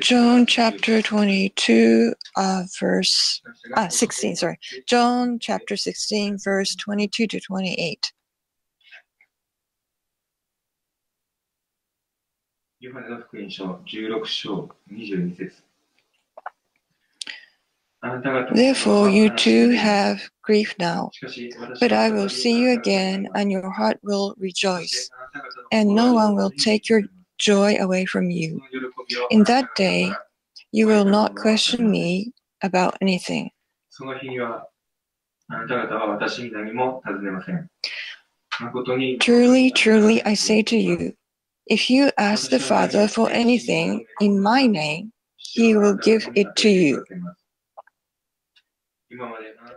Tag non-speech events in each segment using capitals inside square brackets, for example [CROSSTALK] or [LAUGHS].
John chapter 22, uh, verse ah, 16, sorry. John chapter 16, verse 22 to 28. Therefore, you too have grief now, but I will see you again, and your heart will rejoice, and no one will take your joy away from you. In that day, you will not question me about anything. Truly, truly, I say to you, if you ask the Father for anything in my name, he will give it to you.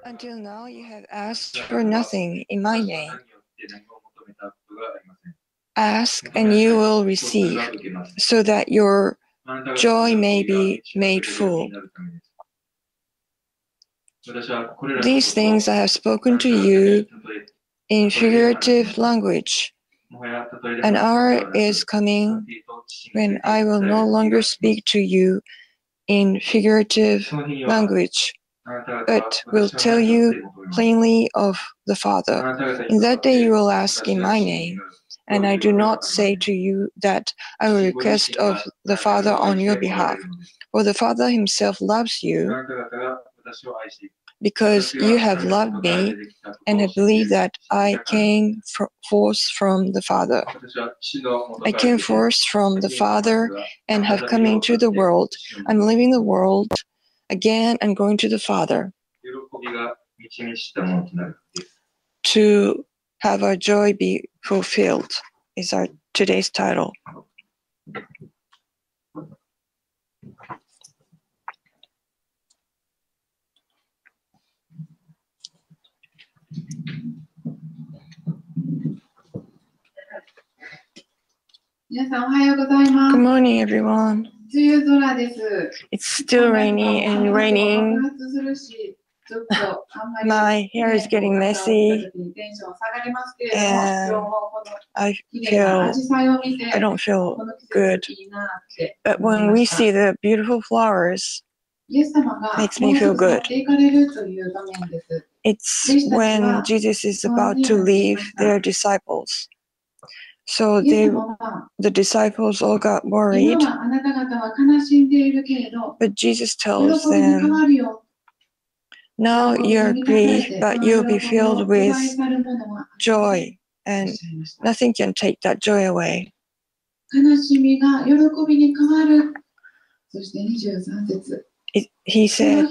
Until now, you have asked for nothing in my name. Ask and you will receive, so that your joy may be made full. These things I have spoken to you in figurative language. An hour is coming when I will no longer speak to you in figurative language, but will tell you plainly of the Father. In that day you will ask in my name. And I do not say to you that I will request of the Father on your behalf, for the Father himself loves you because you have loved me and have believed that I came forth from the Father. I came forth from the Father and have come into the world. I'm leaving the world again and going to the Father to have Our Joy Be Fulfilled is our today's title. Good morning, everyone. It's still rainy and raining my hair is getting messy and I feel I don't feel good. But when we see the beautiful flowers, makes me feel good. It's when Jesus is about to leave their disciples. So they, the disciples all got worried. But Jesus tells them now you're grieved, but you'll be filled with joy, and nothing can take that joy away. He said,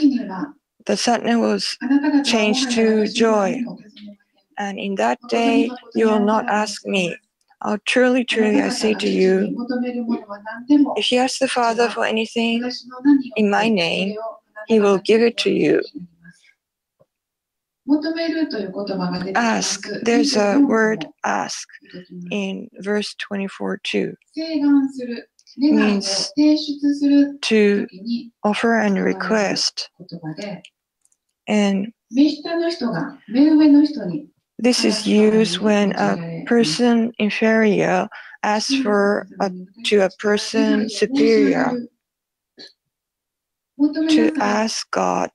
the sadness was changed to joy. And in that day, you will not ask me. Oh, truly, truly, I say to you, if you ask the Father for anything in my name, he will give it to you ask. There's a word ask in verse 24 too. Means to offer and request. And this is used when a person inferior asks for a, to a person superior to ask God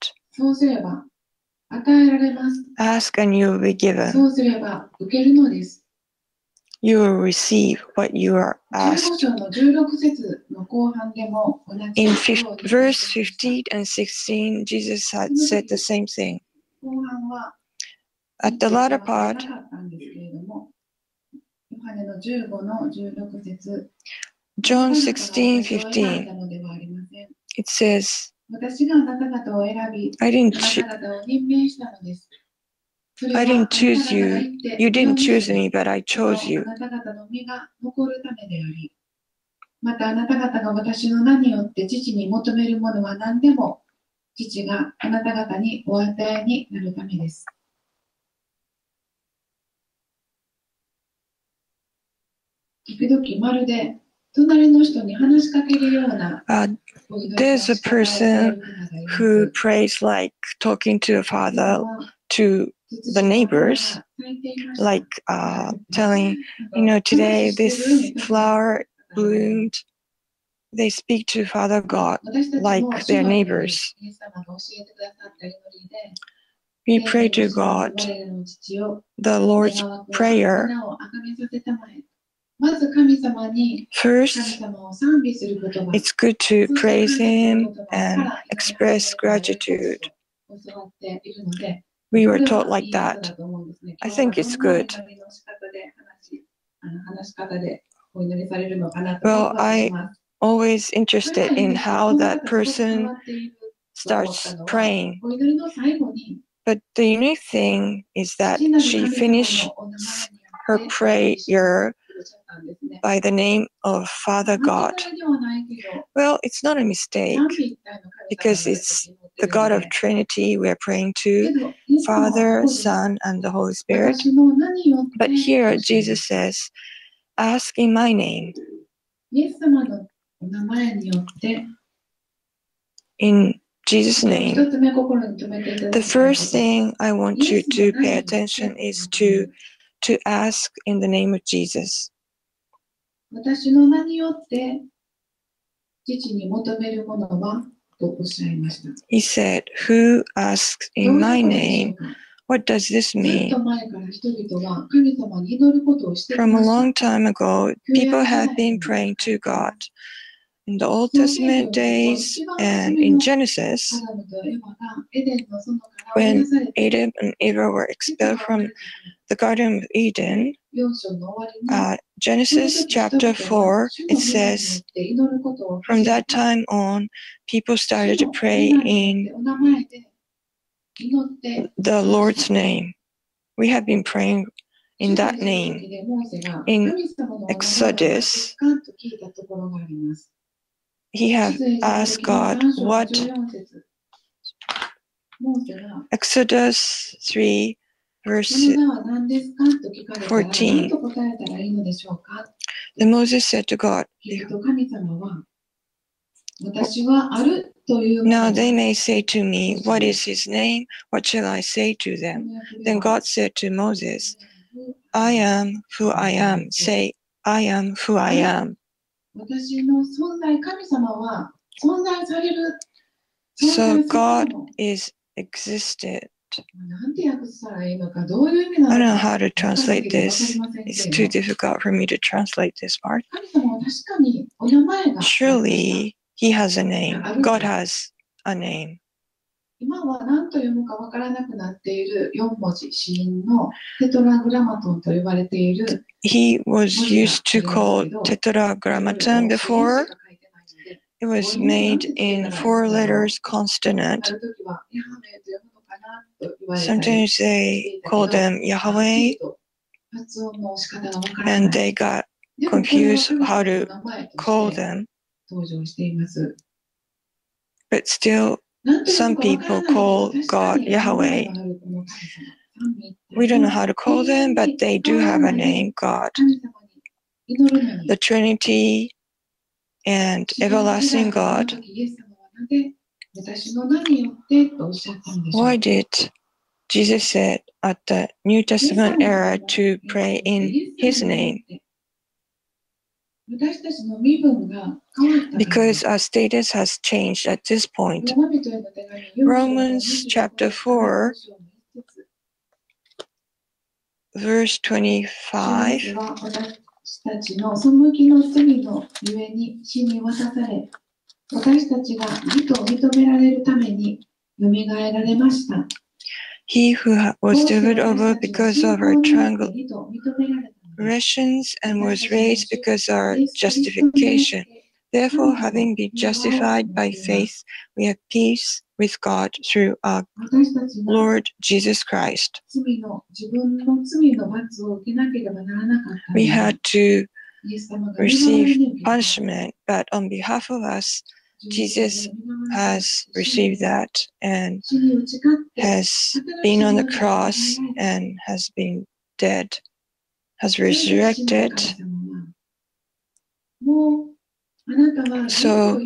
そうすれば与えられます。 Ask and you will be given. そうすれば受けるのです。 You will receive what you are 15 asked. 章の16節の後半でも同じ In よ fif- うに verse 15 and 16, Jesus had said the same thing. 後半は At the latter part, なかったんですけれども、ヨハネの15の16節 John 16, あなた方は私を選ん 15, だのではありません it says, 私があなた方を選び、I あ didn't な choo- た方を任命したのです。それは I didn't choose you. あなた方が行って You didn't choose me, but I chose you. あなた方の身が残るためであり、またあなた方が私の名によって父に求めるものは何でも、父があなた方にお与えになるためです。時々まるで Uh, there's a person who prays like talking to a father to the neighbors, like uh, telling, you know, today this flower bloomed. They speak to Father God like their neighbors. We pray to God the Lord's Prayer First, it's good to praise Him and express gratitude. We were taught like that. I think it's good. Well, I always interested in how that person starts praying. But the unique thing is that she finished her prayer by the name of Father God. Well, it's not a mistake because it's the God of Trinity we are praying to Father, Son, and the Holy Spirit. But here Jesus says, Ask in my name. In Jesus' name. The first thing I want you to pay attention is to to ask in the name of Jesus. 私の名によって、父に求めるものはとおっしゃいました。 He said, Who asks どう in いう my ことでしょ name? うか What does this ずっ mean? と前から人々は神様に祈ることをしてき From ま a した long time ago, people have been praying to God. in the Old Testament days and in Genesis, when Adam and Eve were expelled from the Garden of Eden, uh, Genesis chapter 4, it says, From that time on, people started to pray in the Lord's name. We have been praying in that name. In Exodus, he had asked God what Exodus 3 verse 14. Then Moses said to God, oh. Now they may say to me, What is his name? What shall I say to them? Then God said to Moses, I am who I am. Say, I am who I am. 私の存在、神様は存在される。 So 存在す God るもの is existed. なんて訳したらいいのか、どういう意味な I の don't know か。 how to translate わかり this. ませんけれ It's ど too difficult for me to translate this part. 神様は確かにお名前がありました。 Surely he has a name. God has a name. 今は何と読むかわからなくなっている4文字、子音のテトラグラマトンと呼ばれている He was used to call tetragrammaton before. It was made in four letters consonant. ある時はヤハメと読むのかなと言われたり Sometimes they call them Yahweh 発音の仕方がわからない and they got でもこれは confused how to 名前として call them. 登場しています。 But still, なんという some people call God Yahweh. We don't know how to call them, but they do have a name, God. The Trinity and everlasting God. Why did Jesus said at the New Testament era to pray in his name? Because our status has changed at this point. Romans chapter 4, verse 25. He who was delivered over because of our triangle Russians and was raised because our justification. Therefore, having been justified by faith, we have peace with God through our Lord Jesus Christ. We had to receive punishment, but on behalf of us, Jesus has received that and has been on the cross and has been dead has resurrected. So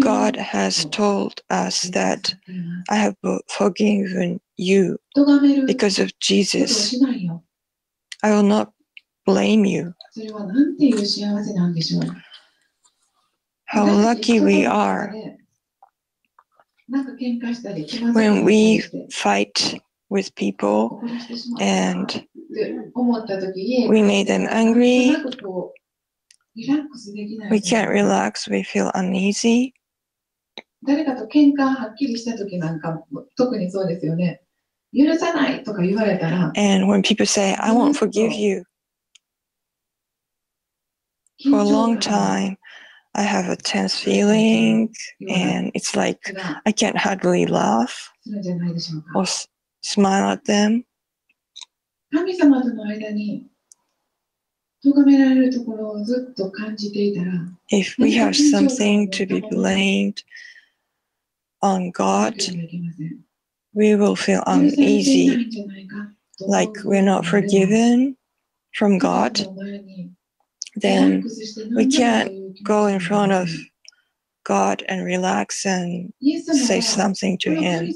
God has told us that I have forgiven you because of Jesus. I will not blame you. How lucky we are when we fight with people and we made them angry. なんかこうリラックスできない we can't relax, we feel uneasy. 誰かと喧嘩はっきりした時なんか特にそうですよね許さないとか言われたら And when people say, I won't forgive you, for a long time, I have a tense feeling, and it's like が I can't hardly laugh するんじゃないでしょうか or s- smile at them. 神様との間に咎められるところをずっと感じていたら If we have something to be blamed on 生 God, きてはいけません we will feel 許されていな uneasy, いんじゃないかと思う like we're not forgiven from 神 God. 様の前に Then リラックスして we 何でも can't という気持ち go in に front な of る God and relax and イエス様 say は something こ to の Him.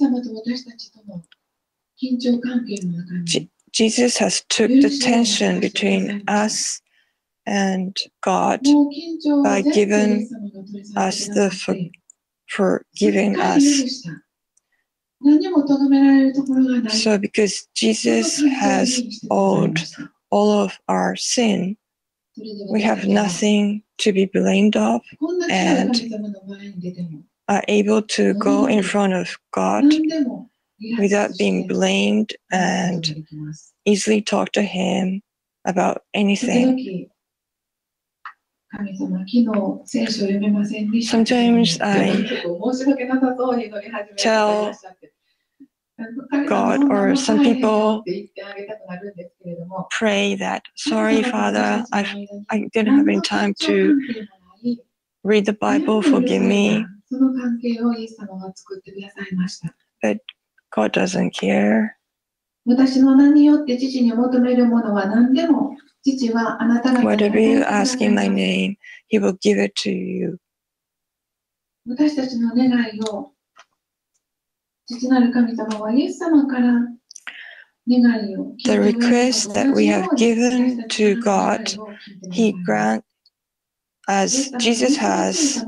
Jesus has took the tension between us and God by giving us the for, for giving us. So because Jesus has owed all of our sin, we have nothing to be blamed of and are able to go in front of God without being blamed and easily talk to him about anything. Sometimes I tell God or some people pray that, sorry, Father, I've, I didn't have any time to read the Bible, forgive me. But の関係をイエス様は作ってくださいました。 God doesn't care. 私の名によって父に求めるものは何でも、父はあなた方に Whatever you 与えてくだ ask さい in ま my す name, He will give it to you. 私たちの願いを、父なる神様はイエス様から願いを聞い The ておられる request that we have given to God, He grant as Jesus has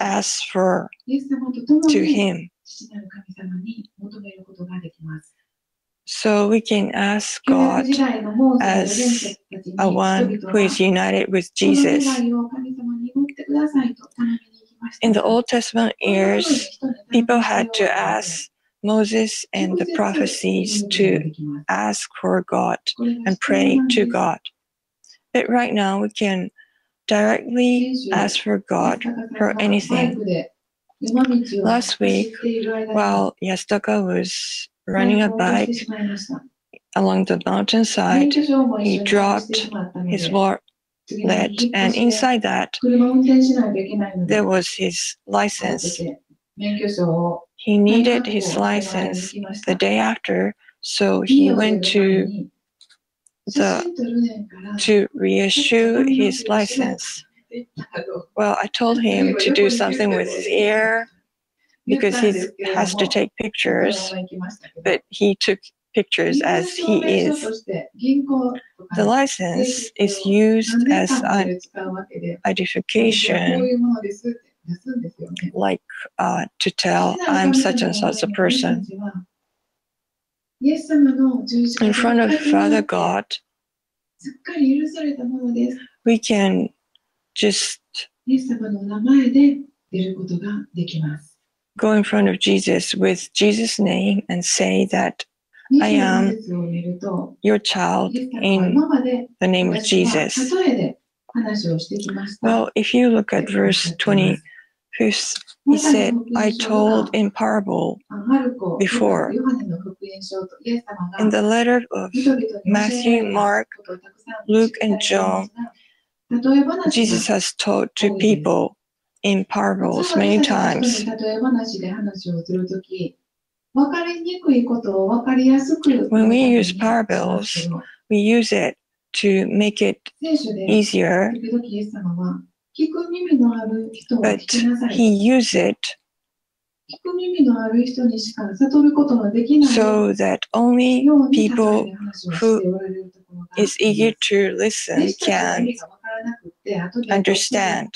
asked for イエス様と共 to に Him. So we can ask God as a one who is united with Jesus. In the Old Testament years, people had to ask Moses and the prophecies to ask for God and pray to God. But right now, we can directly ask for God for anything. Last week, while Yasutaka was running a bike along the mountainside, he dropped his wallet, and inside that, there was his license. He needed his license the day after, so he went to the to reissue his license. [LAUGHS] Well, I told him to do something with his ear because he has to take pictures, but he took pictures as he is. The license is used as an identification, like uh, to tell I'm such and such a person. In front of Father God, we can just go in front of Jesus with Jesus' name and say that I am your child in the name of Jesus. Well, if you look at verse 20, he said, I told in parable before. In the letter of Matthew, Mark, Luke, and John, Jesus has taught to oh, people in parables many times. When we use parables, we use it to make it easier. But he used it so that only people who is eager to listen can understand.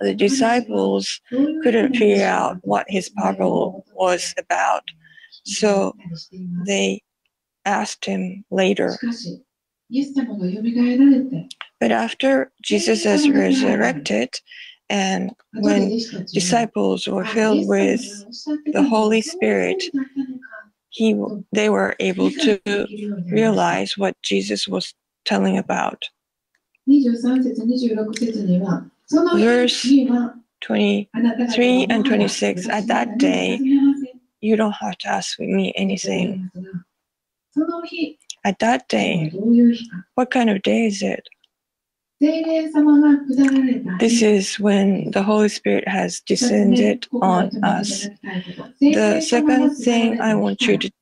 The disciples couldn't figure out what his parable was about, so they asked him later. But after Jesus has resurrected, and when disciples were filled with the Holy Spirit, he, they were able to realize what Jesus was telling about. 23節、26節には、その Verse 日には、 20あなた方は3 and 26 At that day, 私に尋ねません you don't have to ask me anything. その日、 At that day, どういう日か。 what kind of day is it? 聖霊様が下られた This is when the Holy Spirit has descended on us. The second thing I want you to p-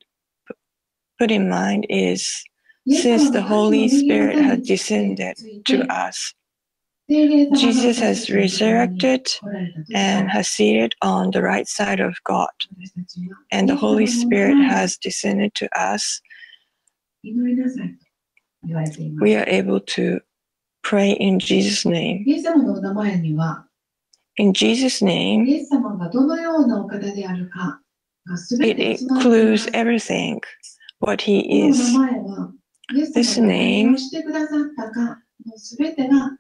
put in mind is since the Holy Spirit has descended to us. Jesus has resurrected and has seated on the right side of God, and the Holy Spirit has descended to us. We are able to pray in Jesus' name. In Jesus' name, it includes everything what He is. 名前は、イエス This 様が何 name をしてくださったかの全てが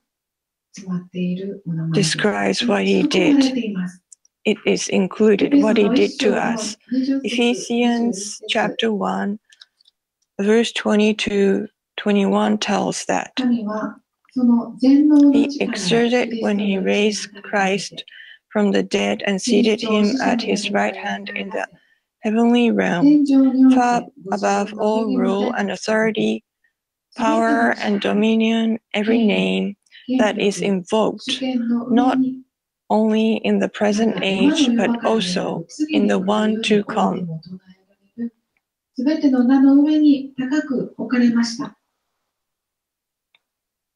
詰まっているお名前です。 describes what He 含まれ did. ています。 It is included what He did to us. 20 Ephesians chapter 1, verse 20 to 21 tells that 神はその全能の He 力 exerted when He raised Christ from the dead and seated Him at His right hand in the heavenly realm, 天上において far above all rule and authority, power and dominion, every name that is invoked, 主権の上に only in the present age, but also in the one to come. すべての名の上に高く置かれました。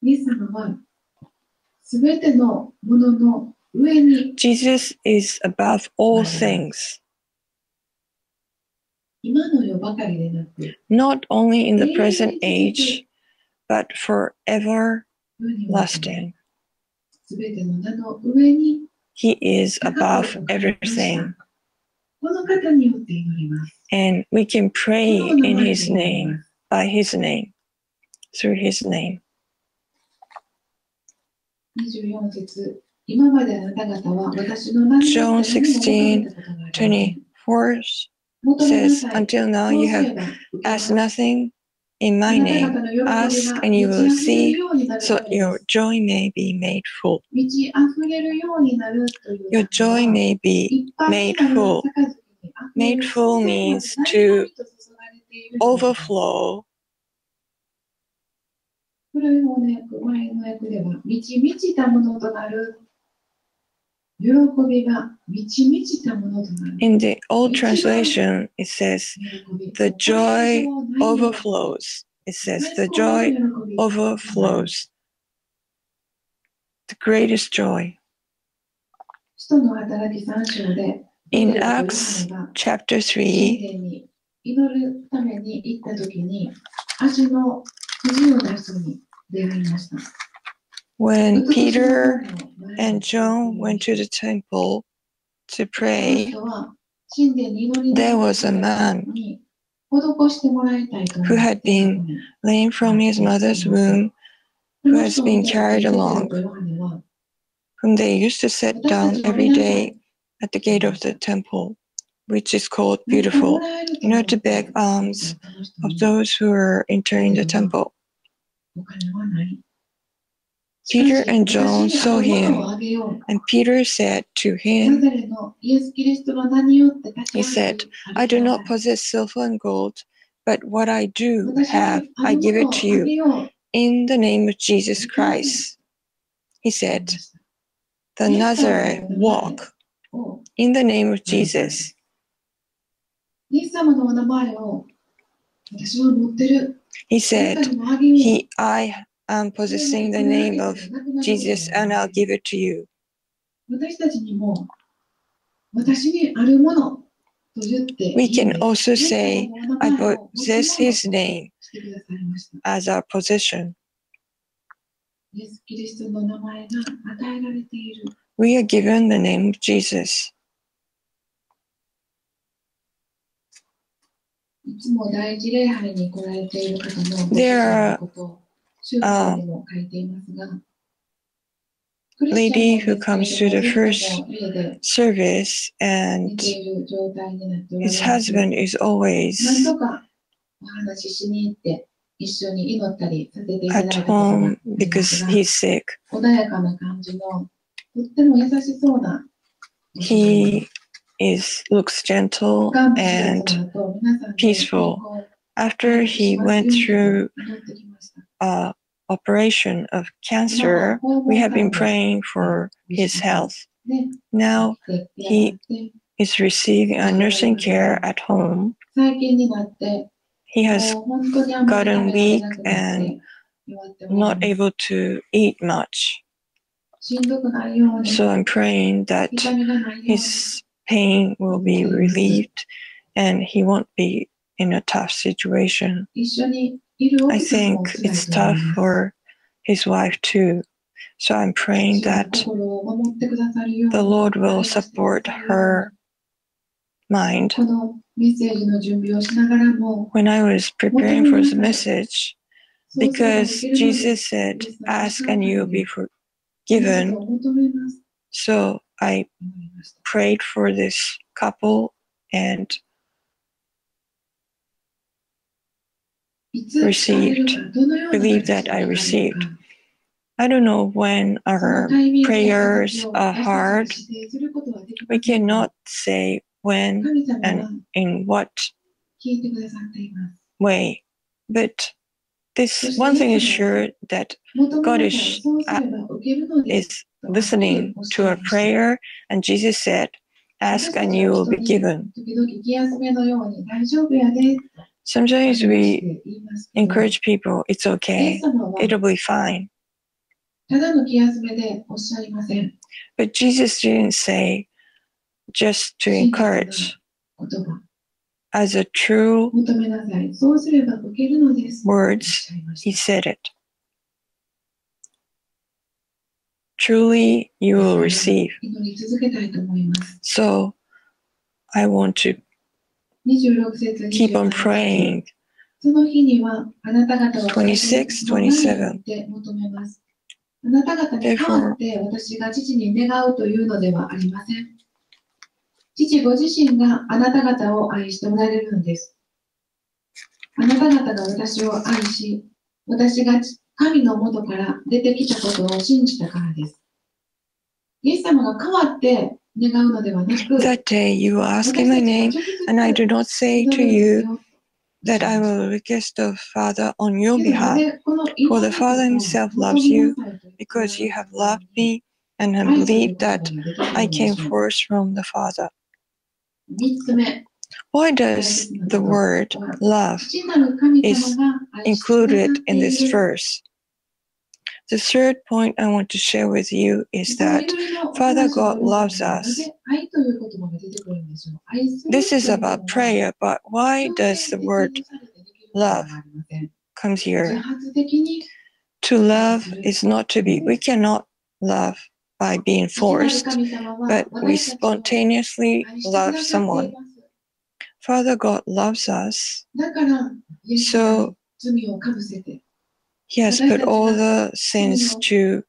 イエス様は、すべてのものの上に、 Jesus is above all things, not only in the present age, but forever lasting. He is above everything. And we can pray in His name, by His name, through His name. 24 says, Until now you have asked nothing in my name. Ask and you will see, so your joy may be made full. Your joy may be made full. Made full means to overflow. In the old translation, it says, the joy overflows. It says, the joy overflows. The greatest joy. In Acts chapter 3, when Peter and John went to the temple to pray, there was a man who had been lame from his mother's womb, who has been carried along, whom they used to set down every day at the gate of the temple, which is called Beautiful, in order to beg alms of those who were entering the temple. Peter and John saw him, and Peter said to him, He said, I do not possess silver and gold, but what I do have, I give it to you, in the name of Jesus Christ. He said, The Nazareth walk, in the name of Jesus. He said, He, I am possessing the name of Jesus and I'll give it to you. 私たちにも私にあるものと言って、 We can also say, I イエス様のお名前を possess his name してくださいました。 as our possession. イエス・キリストの名前が与えられている。 we are given the name of Jesus. いつも第一礼拝に来られている方のご There are, lady who comes to the first service and his husband is always at home because he's sick. He is looks gentle and peaceful. After he went through uh, operation of cancer, we have been praying for his health. Now he is receiving a nursing care at home. He has gotten weak and not able to eat much. So I'm praying that his pain will be relieved and he won't be in a tough situation. I think it's tough for his wife too. So I'm praying that the Lord will support her mind. When I was preparing for the message, because Jesus said, Ask and you'll be forgiven. So I prayed for this couple and received, believe that I received. I don't know when our prayers are hard. We cannot say when and in what way. But this one thing is sure that God is, uh, is listening to a prayer, and Jesus said, Ask and you will be given. Sometimes we encourage people, it's okay, it'll be fine. But Jesus didn't say just to encourage as a true words, he said it. Truly, you will receive. So, I want to 26節 keep on 27節 praying. その日にはあなた方を26 27って求めます。あなた方に代わって私が父に願うというのではありません。父ご自身があなた方を愛しておられるのです。あなた方が私を愛し、私が神の元から出てきたことを信じたからです。イエス様が代わって That day you ask in my name, and I do not say to you that I will request the Father on your behalf, for the Father himself loves you because you have loved me and have believed that I came forth from the Father. Why does the word love is included in this verse? The third point I want to share with you is that Father God loves us. this is about prayer, but why does the word love comes here? To love is not to be, we cannot love by being forced, but we spontaneously love someone. Father God loves us, だ he has put all the sins to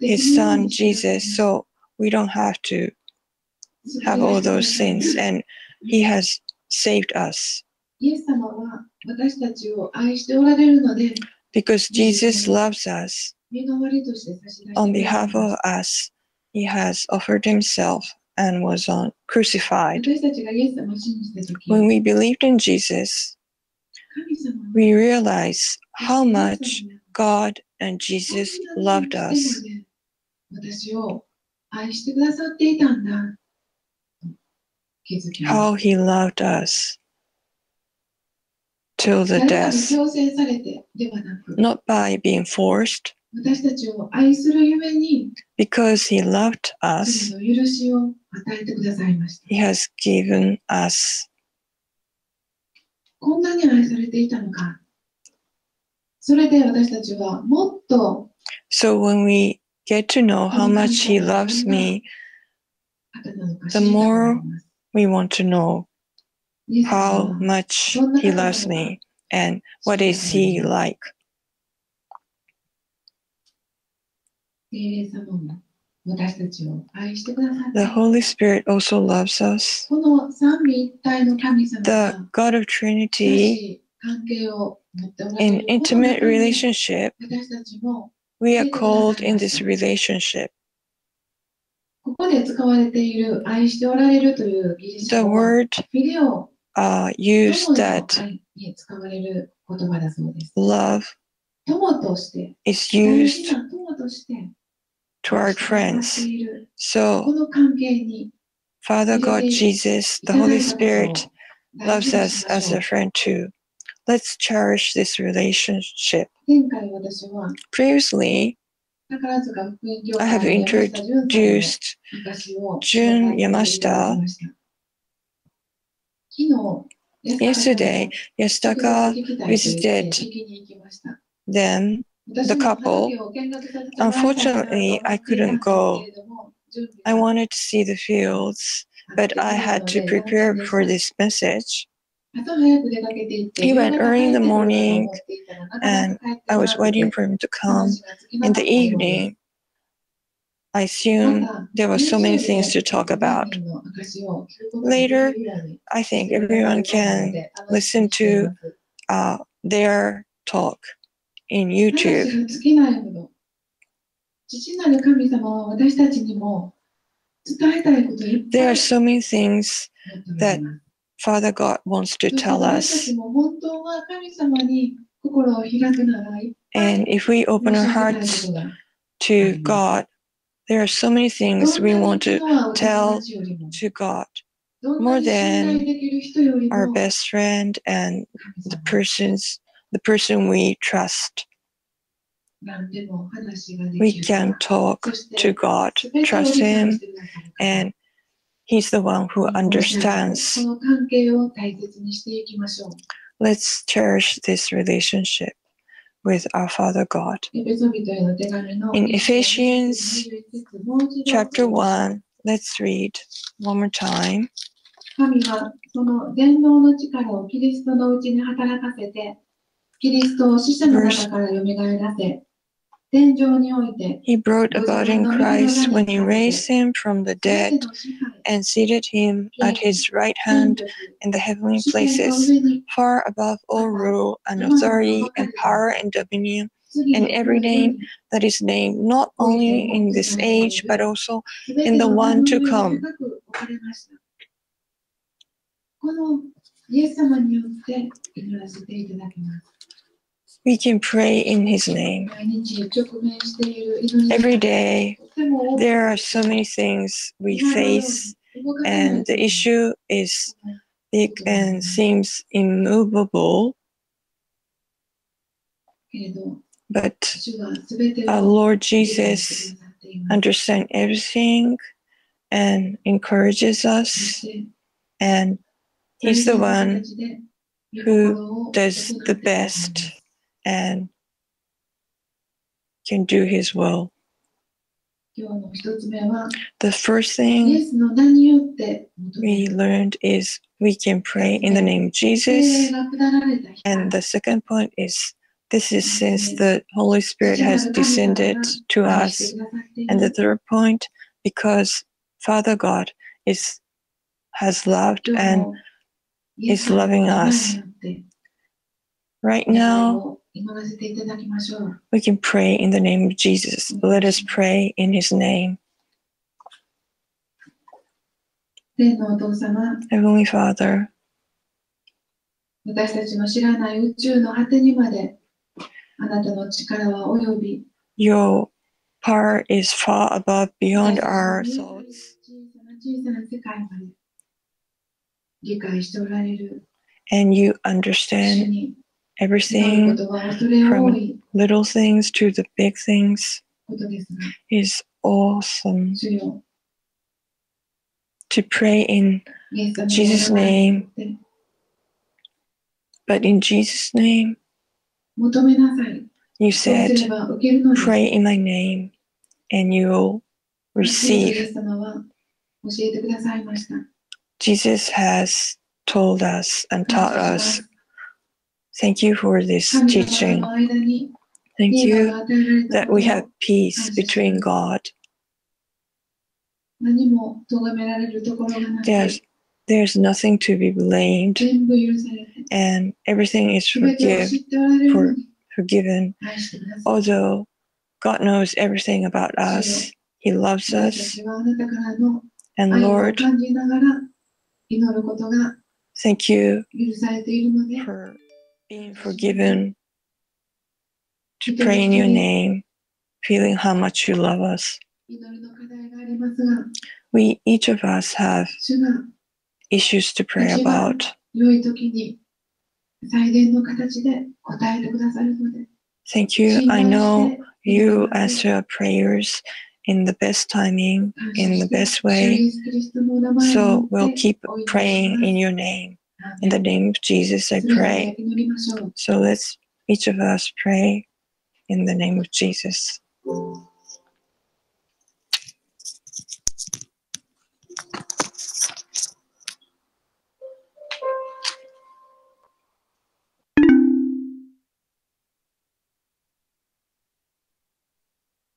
his son Jesus, so we don't have to have all those sins, and he has saved us. Because Jesus loves us, on behalf of us, he has offered himself and was on, crucified. When we believed in Jesus, we realize how much God and Jesus loved us. How he loved us till the death, not by being forced, because he loved us, he has given us こんなに愛されていたのか。それで私たちはもっと So when we get to know how much He loves me, 方なのか The 知りたくなり more ます。 we want to know イエス様 how は much He loves me and what is He like. 聖霊様も The Holy Spirit also loves us. The God of Trinity, in intimate relationship, we are called in this relationship. The word uh, used that love is used to our friends. So, Father God, Jesus, the Holy Spirit loves us as a friend too. Let's cherish this relationship. Previously, I have introduced Jun Yamashita. Yesterday, Yasutaka visited them the couple. Unfortunately, I couldn't go. I wanted to see the fields, but I had to prepare for this message. He went early in the morning, and I was waiting for him to come. In the evening, I assume there were so many things to talk about. Later, I think everyone can listen to uh, their talk in 話 YouTube. が尽きないほど父なる神様は私たちにも伝えたいこといっぱ There い are so many things 持っておられます Father God wants to そして tell 私た us. ちも本当は神様に心を開くならいっぱい And if we 申 open し our 上げたい hearts ことが to God, there are so many things どん we なに want 気 to の合う友 tell 達よりも to God. どんなに信頼できる人より Our も best friend and 神 the 様 persons, the person we trust. 何でも話がで We きる can talk そして to God, 全てを理 trust 解 Him, してくださる方 and He's the one who こ understands. の関係を大切にしていきましょう。 Let's cherish this relationship with our Father God. エペソビトへの手紙の In 一章 Ephesians 21節もう一度 Chapter 1, let's read one more time. 神はその全能の力をキリストのうちに働かせて、 キリストを死者の中から蘇らせ、天上において He brought about in Christ when He raised Him from the 全て dead の支配 and seated Him at His right 権 hand 力 in the heavenly 主権の places, 上に far above all rule and authority and power and dominion 次 and every name that is named not only in this age but also in the one to come. このイエス様によって祈らせていただきます。 we can pray in His name. Every day, there are so many things we face, and the issue is big and seems immovable. But our Lord Jesus understands everything and encourages us, and He's the one who does the best and can do His will. The first thing we learned is we can pray in the name of Jesus. And the second point is this is since the Holy Spirit has descended to us. And the third point, because Father God is has loved and is loving us. Right now, we can pray in the name of Jesus. Let us pray in his name. Heavenly Father, 私たちの知らない宇宙の果てにまで、あなたの力は及び、your power is far above beyond our thoughts. 小さな世界まで理解しておられる And you 主 understand everything from little things to the big things is awesome. To pray in Jesus' name, but in Jesus' name, you said, Pray in my name, and you will receive. Jesus has told us and taught us Thank you for this teaching. Thank you that we have peace between God. There's, there's nothing to be blamed, and everything is forgive, for, forgiven. Although God knows everything about us, He loves us. And Lord, thank you for being forgiven, to pray in your name, feeling how much you love us. We, each of us, have issues to pray about. Thank you. I know you answer our prayers in the best timing, in the best way. So we'll keep praying in your name. In the name of Jesus, I pray. So let's each of us pray in the name of Jesus.